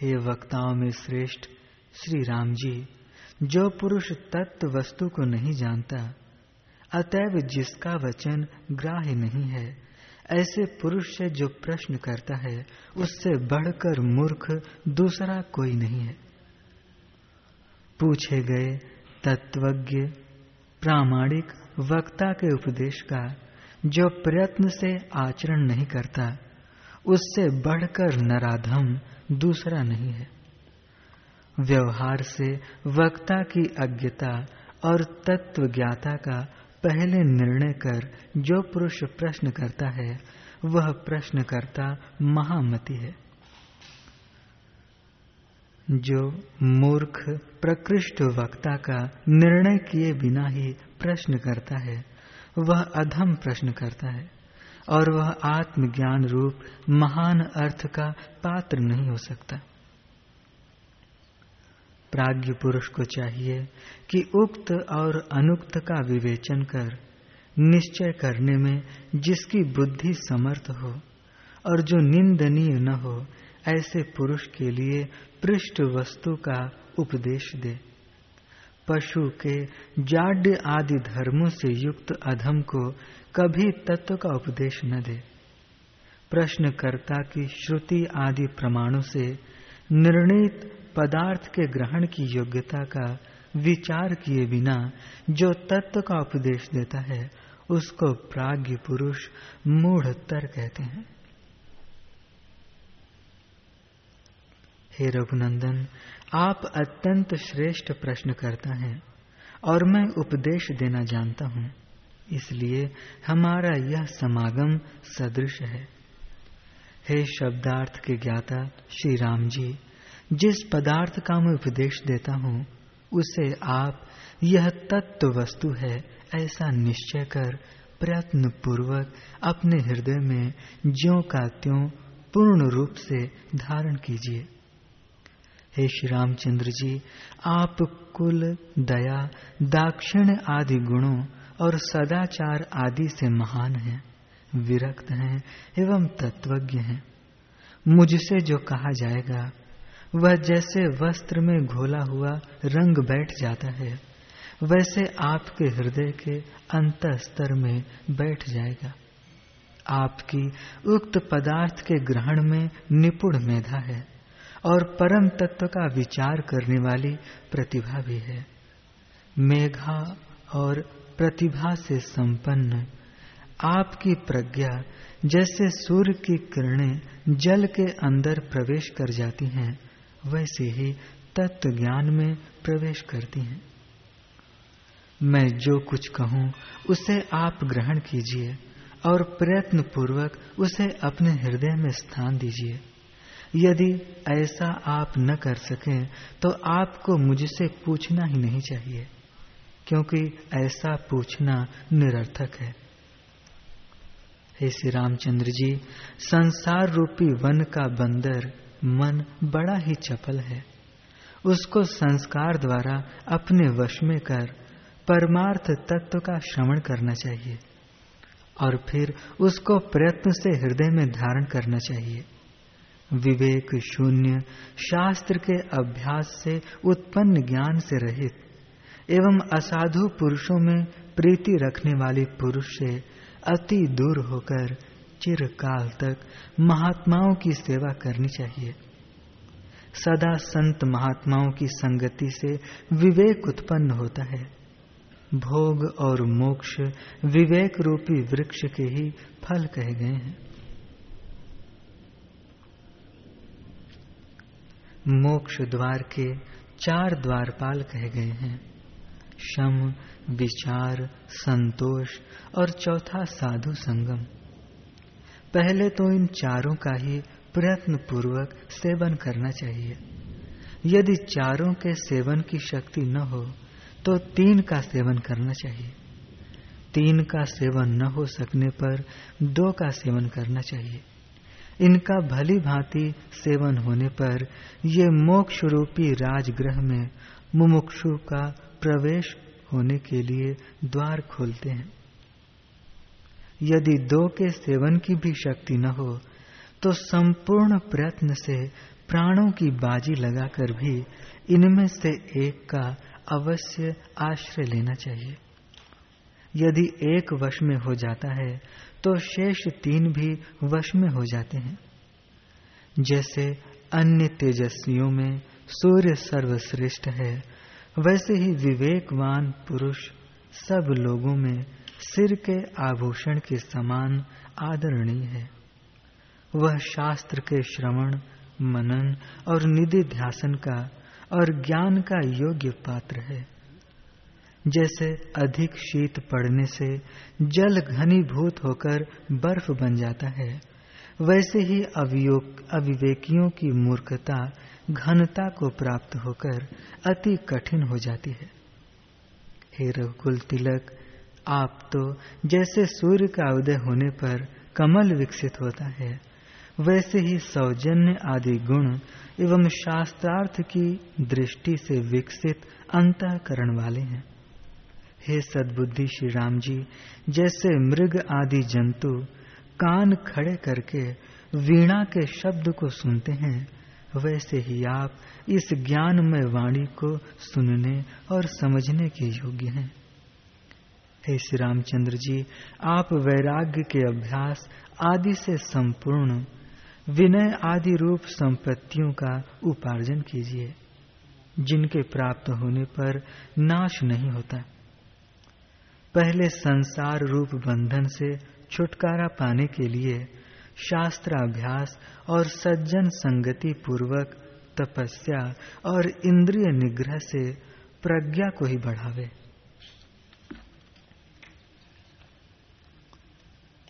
हे वक्ताओं में श्रेष्ठ श्री राम जी, जो पुरुष तत्व वस्तु को नहीं जानता, अतएव जिसका वचन ग्राह्य नहीं है, ऐसे पुरुष से जो प्रश्न करता है, उससे बढ़कर मूर्ख दूसरा कोई नहीं है। पूछे गए तत्वज्ञ, प्रामाणिक वक्ता के उपदेश का जो प्रयत्न से आचरण नहीं करता, उससे बढ़कर नराधम दूसरा नहीं है। व्यवहार से वक्ता की अज्ञता और तत्व ज्ञाता का पहले निर्णय कर जो पुरुष प्रश्न करता है, वह प्रश्न करता महामति है। जो मूर्ख प्रकृष्ट वक्ता का निर्णय किए बिना ही प्रश्न करता है, वह अधम प्रश्न करता है। और वह आत्मज्ञान रूप महान अर्थ का पात्र नहीं हो सकता। प्राज्ञ पुरुष को चाहिए कि उक्त और अनुक्त का विवेचन कर, निश्चय करने में जिसकी बुद्धि समर्थ हो और जो निंदनीय न हो, ऐसे पुरुष के लिए पृष्ठ वस्तु का उपदेश दे। पशु के जाड्य आदि धर्मों से युक्त अधम को कभी तत्व का उपदेश न दे। प्रश्नकर्ता की श्रुति आदि प्रमाणों से निर्णित पदार्थ के ग्रहण की योग्यता का विचार किए बिना जो तत्व का उपदेश देता है, उसको प्राग्ञ पुरुष मूढ़तर कहते हैं। हे रघुनंदन, आप अत्यंत श्रेष्ठ प्रश्न करता हैं और मैं उपदेश देना जानता हूँ। इसलिए हमारा यह समागम सदृश है। हे शब्दार्थ के ज्ञाता, श्री राम जी, जिस पदार्थ का मैं उपदेश देता हूँ, उसे आप, यह तत्व वस्तु है, ऐसा निश्चय कर प्रयत्न पूर्वक अपने हृदय में ज्यो का त्यों पूर्ण रूप से धारण कीजिए। हे श्री रामचंद्र जी, आप कुल, दया, दाक्षिण्य आदि गुणों और सदाचार आदि से महान हैं, विरक्त हैं एवं तत्वज्ञ हैं। मुझसे जो कहा जाएगा, वह जैसे वस्त्र में घोला हुआ रंग बैठ जाता है, वैसे आपके हृदय के अंत स्तर में बैठ जाएगा। आपकी उक्त पदार्थ के ग्रहण में निपुण मेधा है और परम तत्व का विचार करने वाली प्रतिभा भी है। मेघा और प्रतिभा से संपन्न। आपकी प्रज्ञा जैसे सूर्य की किरणें जल के अंदर प्रवेश कर जाती हैं, वैसे ही तत्व ज्ञान में प्रवेश करती हैं। मैं जो कुछ कहूँ, उसे आप ग्रहण कीजिए और प्रयत्न पूर्वक उसे अपने हृदय में स्थान दीजिए। यदि ऐसा आप न कर सकें तो आपको मुझसे पूछना ही नहीं चाहिए। क्योंकि ऐसा पूछना निरर्थक है। हे श्री रामचंद्र जी, संसार रूपी वन का बंदर मन बड़ा ही चपल है। उसको संस्कार द्वारा अपने वश में कर परमार्थ तत्व का श्रवण करना चाहिए और फिर उसको प्रयत्न से हृदय में धारण करना चाहिए। विवेक शून्य शास्त्र के अभ्यास से उत्पन्न ज्ञान से रहित एवं असाधु पुरुषों में प्रीति रखने वाले पुरुष से अति दूर होकर चिरकाल तक महात्माओं की सेवा करनी चाहिए। सदा संत महात्माओं की संगति से विवेक उत्पन्न होता है। भोग और मोक्ष विवेक रूपी वृक्ष के ही फल कहे गए हैं। मोक्ष द्वार के चार द्वारपाल कहे गए हैं। शम, विचार, संतोष और चौथा साधु संगम। पहले तो इन चारों का ही प्रयत्न पूर्वक सेवन करना चाहिए। यदि चारों के सेवन की शक्ति न हो तो तीन का सेवन करना चाहिए। तीन का सेवन न हो सकने पर दो का सेवन करना चाहिए। इनका भली भांति सेवन होने पर ये मोक्ष रूपी राजगृह में मुमुक्षु का प्रवेश होने के लिए द्वार खोलते हैं। यदि दो के सेवन की भी शक्ति न हो तो संपूर्ण प्रयत्न से प्राणों की बाजी लगाकर भी इनमें से एक का अवश्य आश्रय लेना चाहिए। यदि एक वश में हो जाता है तो शेष तीन भी वश में हो जाते हैं। जैसे अन्य तेजस्वियों में सूर्य सर्वश्रेष्ठ है वैसे ही विवेकवान पुरुष सब लोगों में सिर के आभूषण के समान आदरणीय है। वह शास्त्र के श्रवण, मनन और निधि ध्यासन का और ज्ञान का योग्य पात्र है। जैसे अधिक शीत पड़ने से जल घनीभूत होकर बर्फ़ बन जाता है, वैसे ही अविवेकियों की मूर्खता घनता को प्राप्त होकर अति कठिन हो जाती है। हे रघुकुल तिलक, आप तो जैसे सूर्य का उदय होने पर कमल विकसित होता है, वैसे ही सौजन्य आदि गुण एवं शास्त्रार्थ की दृष्टि से विकसित अंतकरण वाले हैं। हे सद्बुद्धि श्री राम जी, जैसे मृग आदि जंतु कान खड़े करके वीणा के शब्द को सुनते हैं वैसे ही आप इस ज्ञानमय वाणी को सुनने और समझने के योग्य हैं। हे श्री रामचंद्र जी, आप वैराग्य के अभ्यास आदि से संपूर्ण, विनय आदि रूप संपत्तियों का उपार्जन कीजिए, जिनके प्राप्त होने पर नाश नहीं होता। पहले संसार रूप बंधन से छुटकारा पाने के लिए शास्त्राभ्यास और सज्जन संगति पूर्वक तपस्या और इंद्रिय निग्रह से प्रज्ञा को ही बढ़ावे।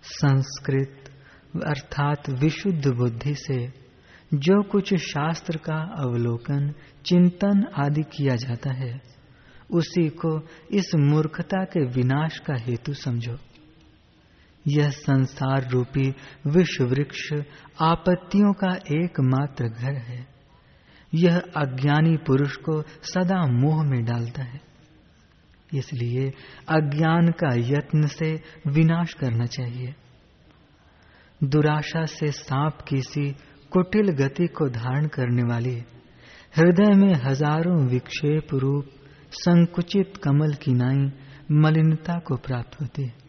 संस्कृत अर्थात विशुद्ध बुद्धि से जो कुछ शास्त्र का अवलोकन, चिंतन आदि किया जाता है, उसी को इस मूर्खता के विनाश का हेतु समझो। यह संसार रूपी विश्व वृक्ष आपत्तियों का एकमात्र घर है। यह अज्ञानी पुरुष को सदा मोह में डालता है। इसलिए अज्ञान का यत्न से विनाश करना चाहिए। दुराशा से सांप किसी कुटिल गति को धारण करने वाली हृदय में हज़ारों विक्षेप रूप संकुचित कमल की नाई मलिनता को प्राप्त होती है।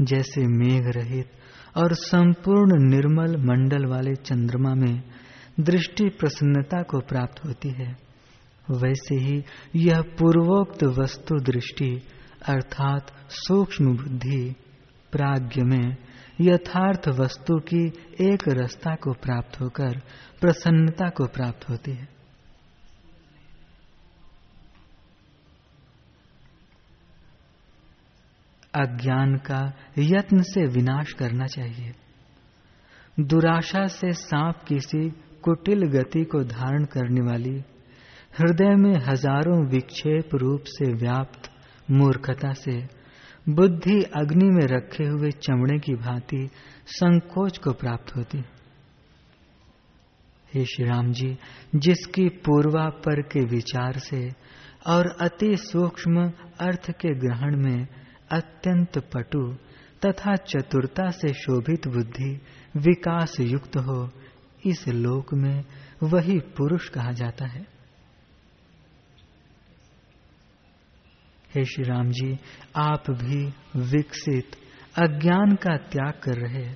जैसे मेघ रहित और संपूर्ण निर्मल मंडल वाले चंद्रमा में दृष्टि प्रसन्नता को प्राप्त होती है, वैसे ही यह पूर्वोक्त वस्तु दृष्टि अर्थात सूक्ष्म बुद्धि प्राग्ञ में यथार्थ वस्तु की एक रस्ता को प्राप्त होकर प्रसन्नता को प्राप्त होती है। अज्ञान का यत्न से विनाश करना चाहिए। दुराशा से सांप किसी कुटिल गति को धारण करने वाली, हृदय में हज़ारों विक्षेप रूप से व्याप्त मूर्खता से, बुद्धि अग्नि में रखे हुए चमड़े की भांति संकोच को प्राप्त होती। हे श्री राम जी जिसकी पूर्वापर के विचार से और अति सूक्ष्म अर्थ के ग्रहण में अत्यंत पटु तथा चतुरता से शोभित बुद्धि विकास युक्त हो, इस लोक में वही पुरुष कहा जाता है। हे श्री राम जी आप भी विकसित, अज्ञान का त्याग कर रहे,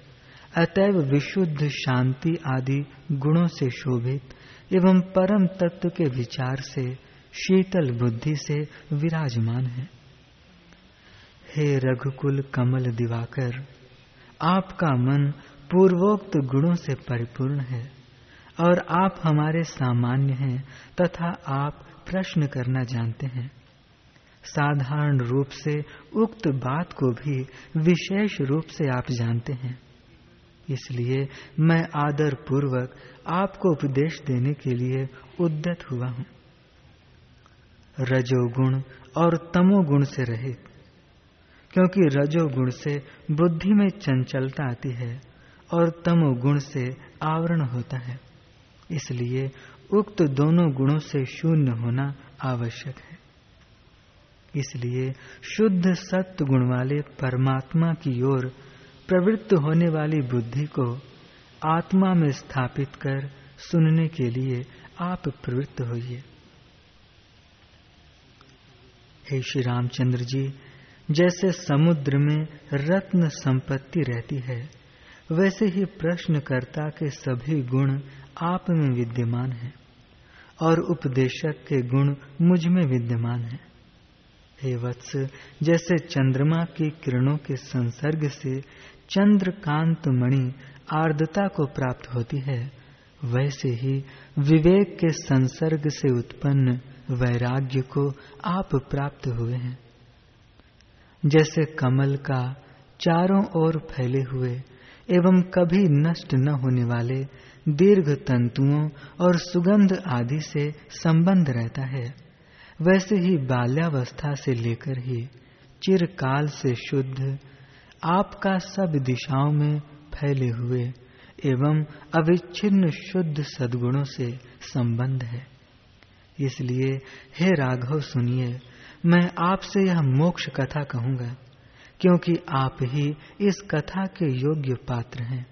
अतएव विशुद्ध शांति आदि गुणों से शोभित एवं परम तत्व के विचार से शीतल बुद्धि से विराजमान है। हे रघुकुल कमल दिवाकर, आपका मन पूर्वोक्त गुणों से परिपूर्ण है, और आप हमारे सामान्य हैं तथा आप प्रश्न करना जानते हैं। साधारण रूप से उक्त बात को भी विशेष रूप से आप जानते हैं। इसलिए मैं आदर पूर्वक आपको उपदेश देने के लिए उद्यत हुआ हूँ। रजोगुण और तमोगुण से रहित क्योंकि रजोगुण से बुद्धि में चंचलता आती है और तमोगुण से आवरण होता है। इसलिए उक्त दोनों गुणों से शून्य होना आवश्यक है। इसलिए शुद्ध सत्य गुण वाले परमात्मा की ओर प्रवृत्त होने वाली बुद्धि को आत्मा में स्थापित कर सुनने के लिए आप प्रवृत्त होइए। हे श्री रामचंद्र जी जैसे समुद्र में रत्न संपत्ति रहती है, वैसे ही प्रश्नकर्ता के सभी गुण आप में विद्यमान हैं और उपदेशक के गुण मुझमें विद्यमान हैं। हे वत्स, जैसे चंद्रमा की किरणों के संसर्ग से चंद्रकांत मणि आर्द्रता को प्राप्त होती है, वैसे ही विवेक के संसर्ग से उत्पन्न वैराग्य को आप प्राप्त हुए हैं। जैसे कमल का चारों ओर फैले हुए एवं कभी नष्ट न होने वाले दीर्घ तंतुओं और सुगंध आदि से संबंध रहता है, वैसे ही बाल्यावस्था से लेकर ही चिरकाल से शुद्ध आपका सब दिशाओं में फैले हुए एवं अविच्छिन्न शुद्ध सद्गुणों से संबंध है। इसलिए हे राघव सुनिए मैं आपसे यह मोक्ष कथा कहूँगा, क्योंकि आप ही इस कथा के योग्य पात्र हैं।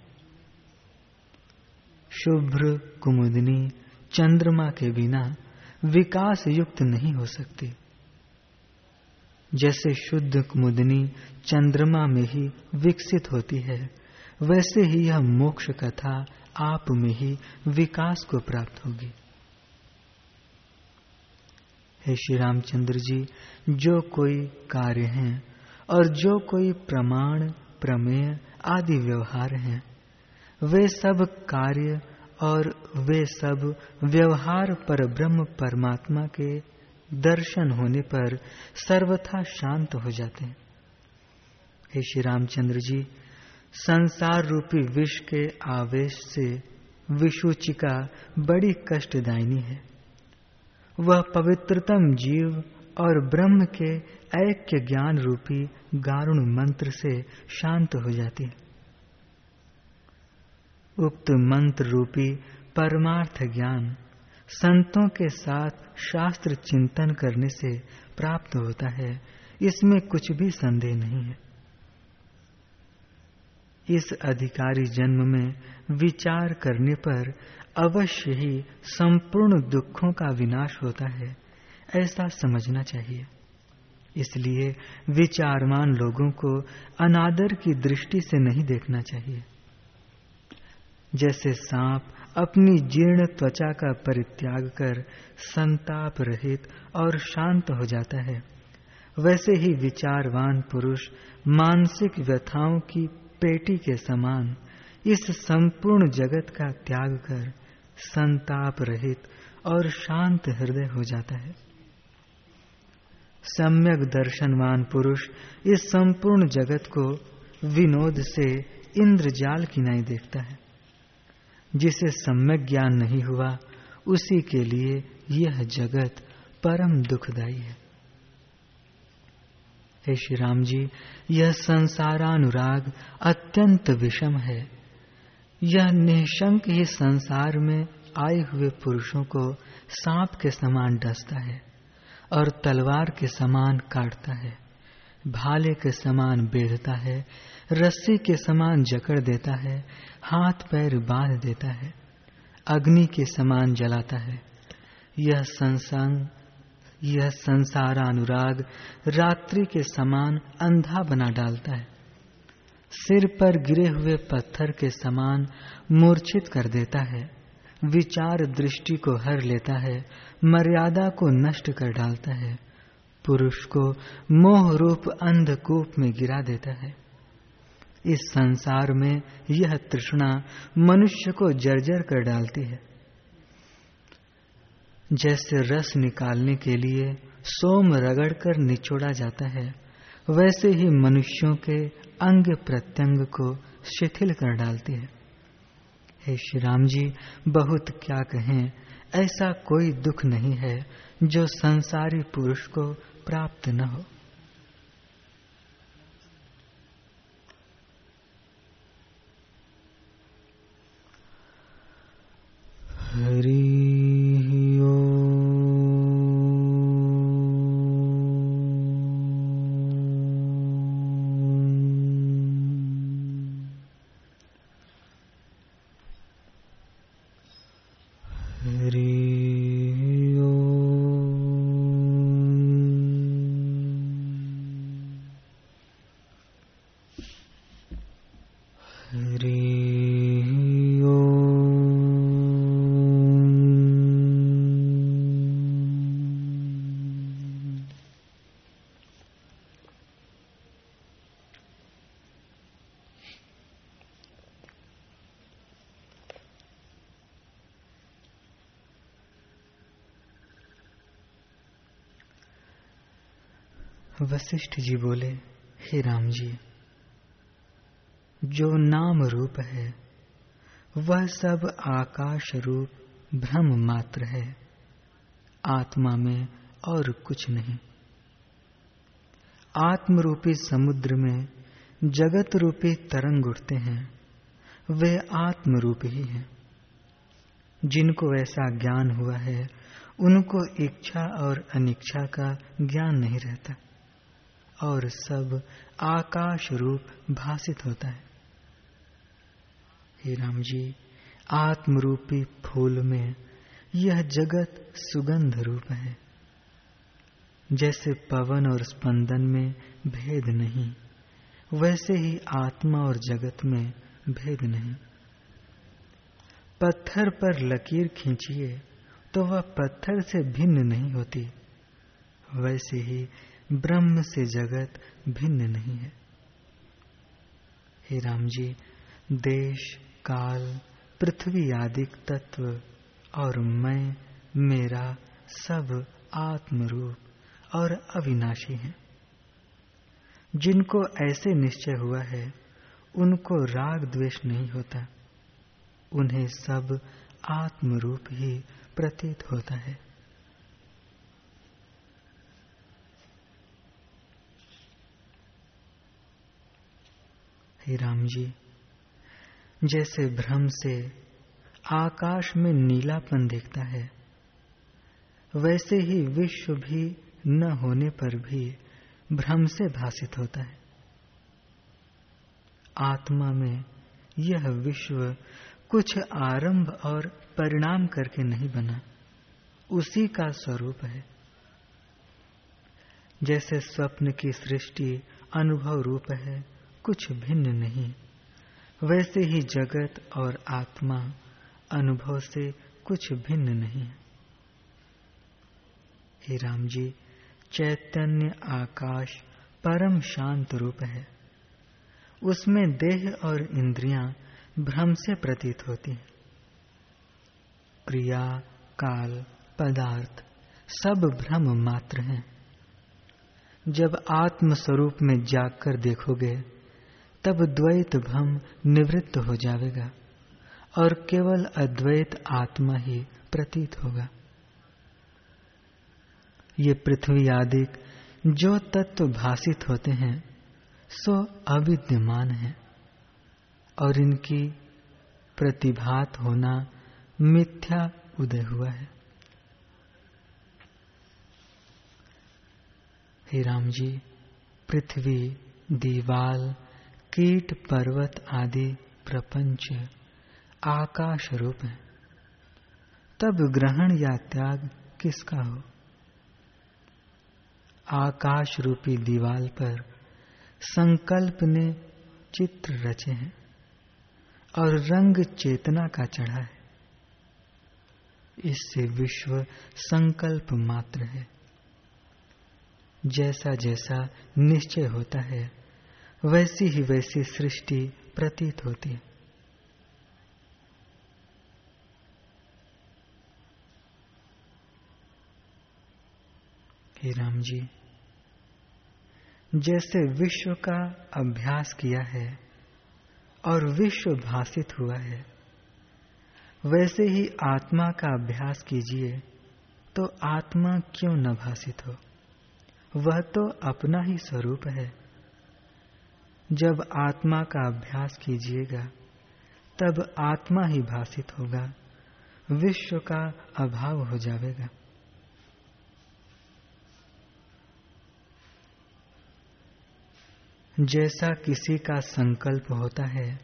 शुभ्र कुमुदनी चंद्रमा के बिना विकास युक्त नहीं हो सकती। जैसे शुद्ध कुमुदनी चंद्रमा में ही विकसित होती है, वैसे ही यह मोक्ष कथा आप में ही विकास को प्राप्त होगी। हे श्री रामचंद्र जी, जो कोई कार्य हैं और जो कोई प्रमाण, प्रमेय आदि व्यवहार हैं, वे सब कार्य और वे सब व्यवहार पर ब्रह्म परमात्मा के दर्शन होने पर सर्वथा शांत हो जाते हैं। हे श्री रामचंद्र जी, संसार रूपी विष के आवेश से विषुचिका बड़ी कष्टदायिनी है। वह पवित्रतम जीव और ब्रह्म के ऐक्य ज्ञान रूपी गारुण मंत्र से शांत हो जाती। है उक्त मंत्र रूपी परमार्थ ज्ञान संतों के साथ शास्त्र चिंतन करने से प्राप्त होता है, इसमें कुछ भी संदेह नहीं है। इस अधिकारी जन्म में विचार करने पर अवश्य ही संपूर्ण दुखों का विनाश होता है, ऐसा समझना चाहिए। इसलिए विचारमान लोगों को अनादर की दृष्टि से नहीं देखना चाहिए। जैसे सांप अपनी जीर्ण त्वचा का परित्याग कर संताप रहित और शांत हो जाता है, वैसे ही विचारवान पुरुष मानसिक व्यथाओं की पेटी के समान इस संपूर्ण जगत का त्याग कर संताप रहित और शांत हृदय हो जाता है। सम्यक दर्शनवान पुरुष इस संपूर्ण जगत को विनोद से इंद्रजाल की नाई देखता है। जिसे सम्यक ज्ञान नहीं हुआ, उसी के लिए यह जगत परम दुखदायी हे श्री राम जी, यह संसारानुराग अत्यंत विषम है। यह निशंक ही संसार में आए हुए पुरुषों को सांप के समान डसता है और तलवार के समान काटता है, भाले के समान बेधता है, रस्सी के समान जकड़ देता है, हाथ पैर बाँध देता है, अग्नि के समान जलाता है। यह संसंग, यह संसार अनुराग रात्रि के समान अंधा बना डालता है। सिर पर गिरे हुए पत्थर के समान मूर्छित कर देता है। विचार दृष्टि को हर लेता है, मर्यादा को नष्ट कर डालता है। पुरुष को मोह रूप अंधकूप में गिरा देता है। इस संसार में यह तृष्णा मनुष्य को जर्जर कर डालती है। जैसे रस निकालने के लिए सोम रगड़कर निचोड़ा जाता है वैसे ही मनुष्यों के अंग प्रत्यंग को शिथिल कर डालती है। हे श्री राम जी, बहुत क्या कहें, ऐसा कोई दुख नहीं है जो संसारी पुरुष को प्राप्त न हो। हरी वशिष्ठ जी बोले, हे राम जी, जो नाम रूप है, वह सब आकाश रूप भ्रम मात्र है, आत्मा में और कुछ नहीं। आत्म रूपी समुद्र में जगत रूपी तरंग उठते हैं, वे आत्म रूप ही हैं। जिनको ऐसा ज्ञान हुआ है, उनको इच्छा और अनिच्छा का ज्ञान नहीं रहता। और सब आकाश रूप भाषित होता है। हे राम जी, आत्मरूपी फूल में यह जगत सुगंध रूप है। जैसे पवन और स्पंदन में भेद नहीं, वैसे ही आत्मा और जगत में भेद नहीं। पत्थर पर लकीर खींचिए तो वह पत्थर से भिन्न नहीं होती, वैसे ही ब्रह्म से जगत भिन्न नहीं है। हे राम जी देश, काल, पृथ्वी आदि तत्व और मैं, मेरा सब आत्मरूप और अविनाशी है। जिनको ऐसे निश्चय हुआ है, उनको राग द्वेष नहीं होता। उन्हें सब आत्मरूप ही प्रतीत होता है। हे राम जी, जैसे भ्रम से आकाश में नीलापन दिखता है, वैसे ही विश्व भी न होने पर भी भ्रम से भाषित होता है। आत्मा में यह विश्व कुछ आरंभ और परिणाम करके नहीं बना, उसी का स्वरूप है। जैसे स्वप्न की सृष्टि अनुभव रूप है कुछ भिन्न नहीं। वैसे ही जगत और आत्मा अनुभव से कुछ भिन्न नहीं। हे राम जी, चैतन्य आकाश परम शांत रूप है। उसमें देह और इंद्रियाँ भ्रम से प्रतीत होती हैं। क्रिया, काल, पदार्थ सब भ्रम मात्र हैं। जब आत्म स्वरूप में जागकर देखोगे तब द्वैत भ्रम निवृत्त हो जाएगा और केवल अद्वैत आत्मा ही प्रतीत होगा। ये पृथ्वी आदि जो तत्व भाषित होते हैं, सो अविद्यमान है और इनकी प्रतिभात होना मिथ्या उदय हुआ है। हे राम जी, पृथ्वी, दीवाल कीट, पर्वत आदि प्रपंच आकाश रूप है। तब ग्रहण या त्याग किसका हो? आकाश रूपी दीवाल पर संकल्प ने चित्र रचे हैं और रंग चेतना का चढ़ा है। इससे विश्व संकल्प मात्र है। जैसा जैसा निश्चय होता है वैसी ही वैसी सृष्टि प्रतीत होती है। हे राम जी, जैसे विश्व का अभ्यास किया है और विश्व भाषित हुआ है, वैसे ही आत्मा का अभ्यास कीजिए तो आत्मा क्यों न भाषित हो? वह तो अपना ही स्वरूप है। जब आत्मा का अभ्यास कीजिएगा, तब आत्मा ही भाषित होगा, विश्व का अभाव हो जाएगा जैसा किसी का संकल्प होता है,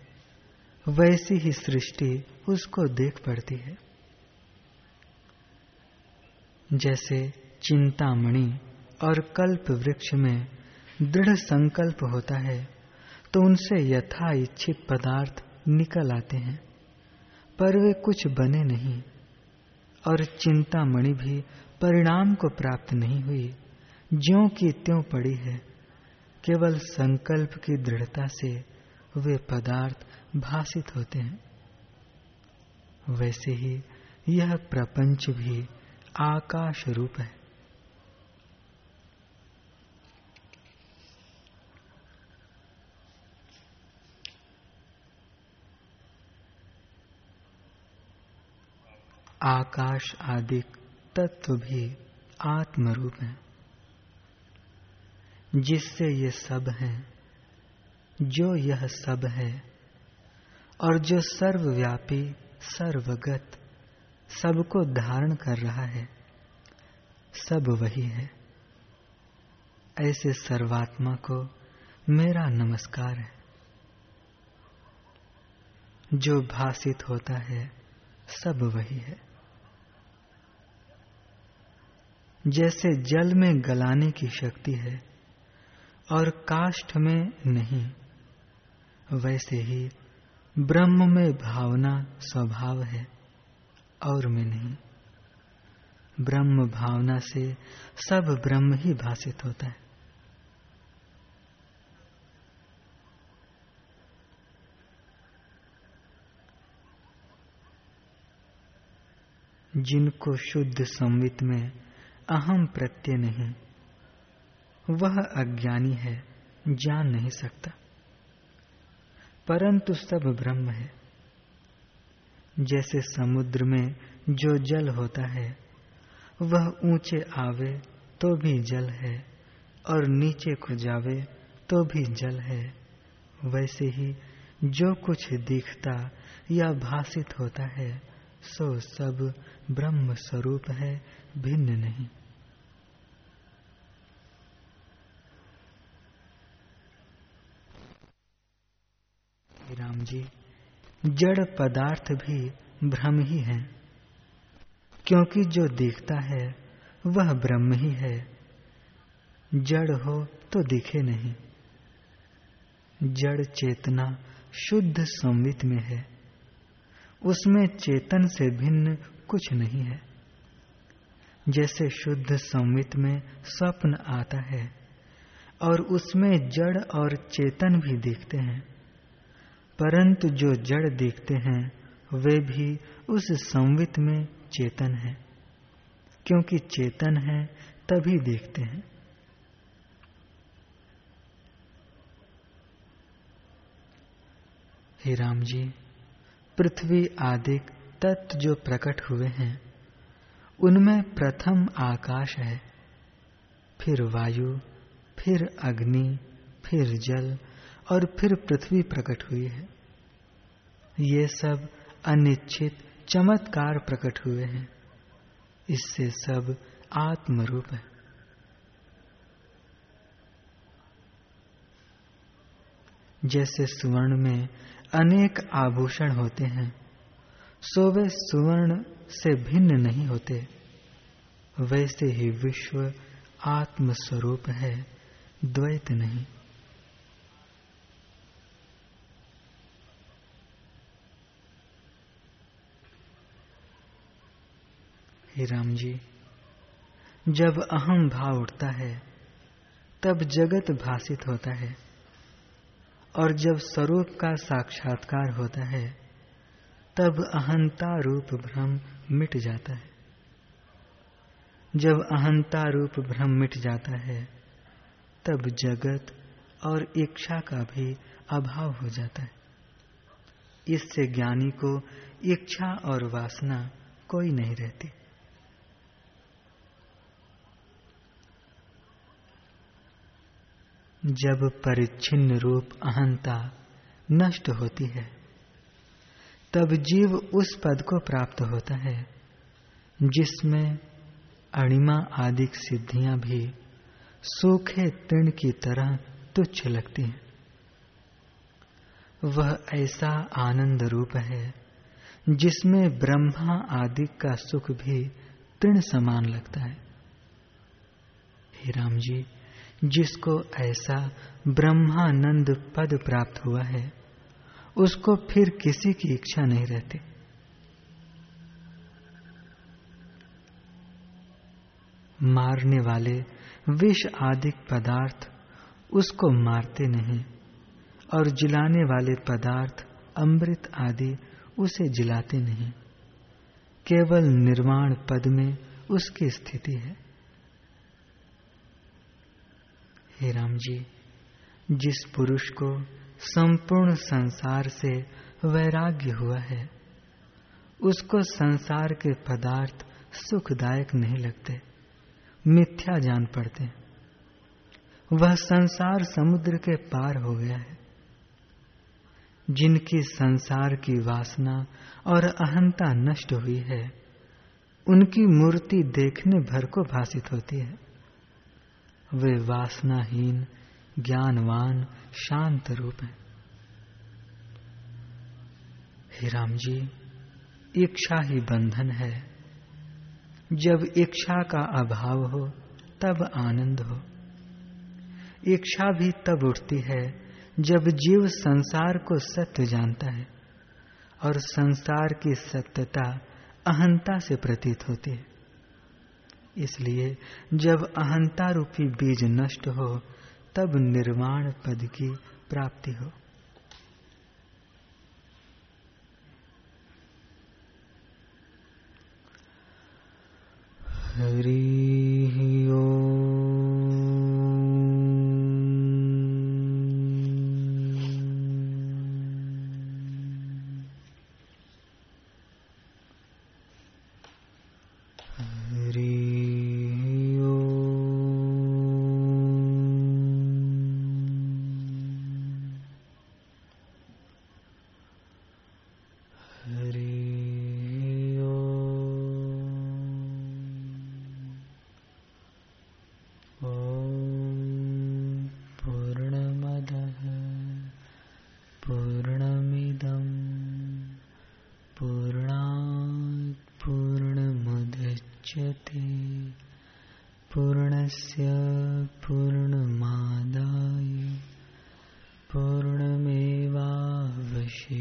वैसी ही सृष्टि उसको देख पड़ती है। जैसे चिंतामणि और कल्प वृक्ष में दृढ़ संकल्प होता है तो उनसे यथा इच्छित पदार्थ निकल आते हैं, पर वे कुछ बने नहीं, और चिंतामणि भी परिणाम को प्राप्त नहीं हुई। ज्यो की त्यों पड़ी है, केवल संकल्प की दृढ़ता से वे पदार्थ भाषित होते हैं। वैसे ही यह प्रपंच भी आकाश रूप है। आकाश आदि तत्व भी आत्म रूप है। जिससे ये सब है, जो यह सब है, और जो सर्वव्यापी, सर्वगत, सबको धारण कर रहा है, सब वही है। ऐसे सर्वात्मा को मेरा नमस्कार है। जो भाषित होता है, सब वही है। जैसे जल में गलाने की शक्ति है और काष्ठ में नहीं। वैसे ही ब्रह्म में भावना स्वभाव है और में नहीं। ब्रह्म भावना से सब ब्रह्म ही भाषित होता है। जिनको शुद्ध संवित में अहम प्रत्यय नहीं। वह अज्ञानी है, जान नहीं सकता। परंतु सब ब्रह्म है। जैसे समुद्र में जो जल होता है, वह ऊँचे आवे तो भी जल है, और नीचे को जावे तो भी जल है। वैसे ही जो कुछ दिखता या भाषित होता है सो सब ब्रह्म स्वरूप है, भिन्न नहीं। राम जी, जड़ पदार्थ भी भ्रम ही है, क्योंकि जो दिखता है, वह ब्रह्म ही है। जड़ हो तो दिखे नहीं। जड़ चेतना शुद्ध संवित में है। उसमें चेतन से भिन्न कुछ नहीं है। जैसे शुद्ध संवित में स्वप्न आता है और उसमें जड़ और चेतन भी दिखते हैं, परंतु जो जड़ दिखते हैं, वे भी उस संवित में चेतन है, क्योंकि चेतन है, तभी देखते हैं। हे राम जी पृथ्वी आदि तत्व जो प्रकट हुए हैं, उनमें प्रथम आकाश है, फिर वायु, फिर अग्नि, फिर जल और फिर पृथ्वी प्रकट हुई है। ये सब अनिश्चित चमत्कार प्रकट हुए हैं। इससे सब आत्मरूप है। जैसे सुवर्ण में अनेक आभूषण होते हैं, सो वे सुवर्ण से भिन्न नहीं होते। वैसे ही विश्व आत्म स्वरूप है, द्वैत नहीं। हे राम जी, जब अहम भाव उठता है, तब जगत भाषित होता है। और जब स्वरूप का साक्षात्कार होता है, तब अहंता रूप भ्रम मिट जाता है। जब अहंता रूप भ्रम मिट जाता है, तब जगत और इच्छा का भी अभाव हो जाता है। इससे ज्ञानी को इच्छा और वासना कोई नहीं रहती। जब परिच्छिन्न रूप अहंता नष्ट होती है, तब जीव उस पद को प्राप्त होता है, जिसमें अणिमा आदि सिद्धियाँ भी सूखे तृण की तरह तुच्छ लगती हैं। वह ऐसा आनंद रूप है, जिसमें ब्रह्मा आदि का सुख भी तृण समान लगता है। हे राम जी जिसको ऐसा ब्रह्मानंद पद प्राप्त हुआ है, उसको फिर किसी की इच्छा नहीं रहती। मारने वाले विष आदि पदार्थ उसको मारते नहीं, और जिलाने वाले पदार्थ अमृत आदि उसे जिलाते नहीं। केवल निर्माण पद में उसकी स्थिति है। हे राम जी, जिस पुरुष को संपूर्ण संसार से वैराग्य हुआ है, उसको संसार के पदार्थ सुखदायक नहीं लगते, मिथ्या जान पड़ते। वह संसार समुद्र के पार हो गया है, जिनकी संसार की वासना और अहंता नष्ट हुई है, उनकी मूर्ति देखने भर को भाषित होती है। वे वासनाहीन ज्ञानवान, शांत रूप है। हे राम जी इच्छा ही बंधन है। जब इच्छा का अभाव हो, तब आनंद हो। इच्छा भी तब उठती है, जब जीव संसार को सत्य जानता है, और संसार की सत्यता अहंता से प्रतीत होती है। इसलिए जब अहंता रूपी बीज नष्ट हो तब निर्वाण पद की प्राप्ति हो। हरि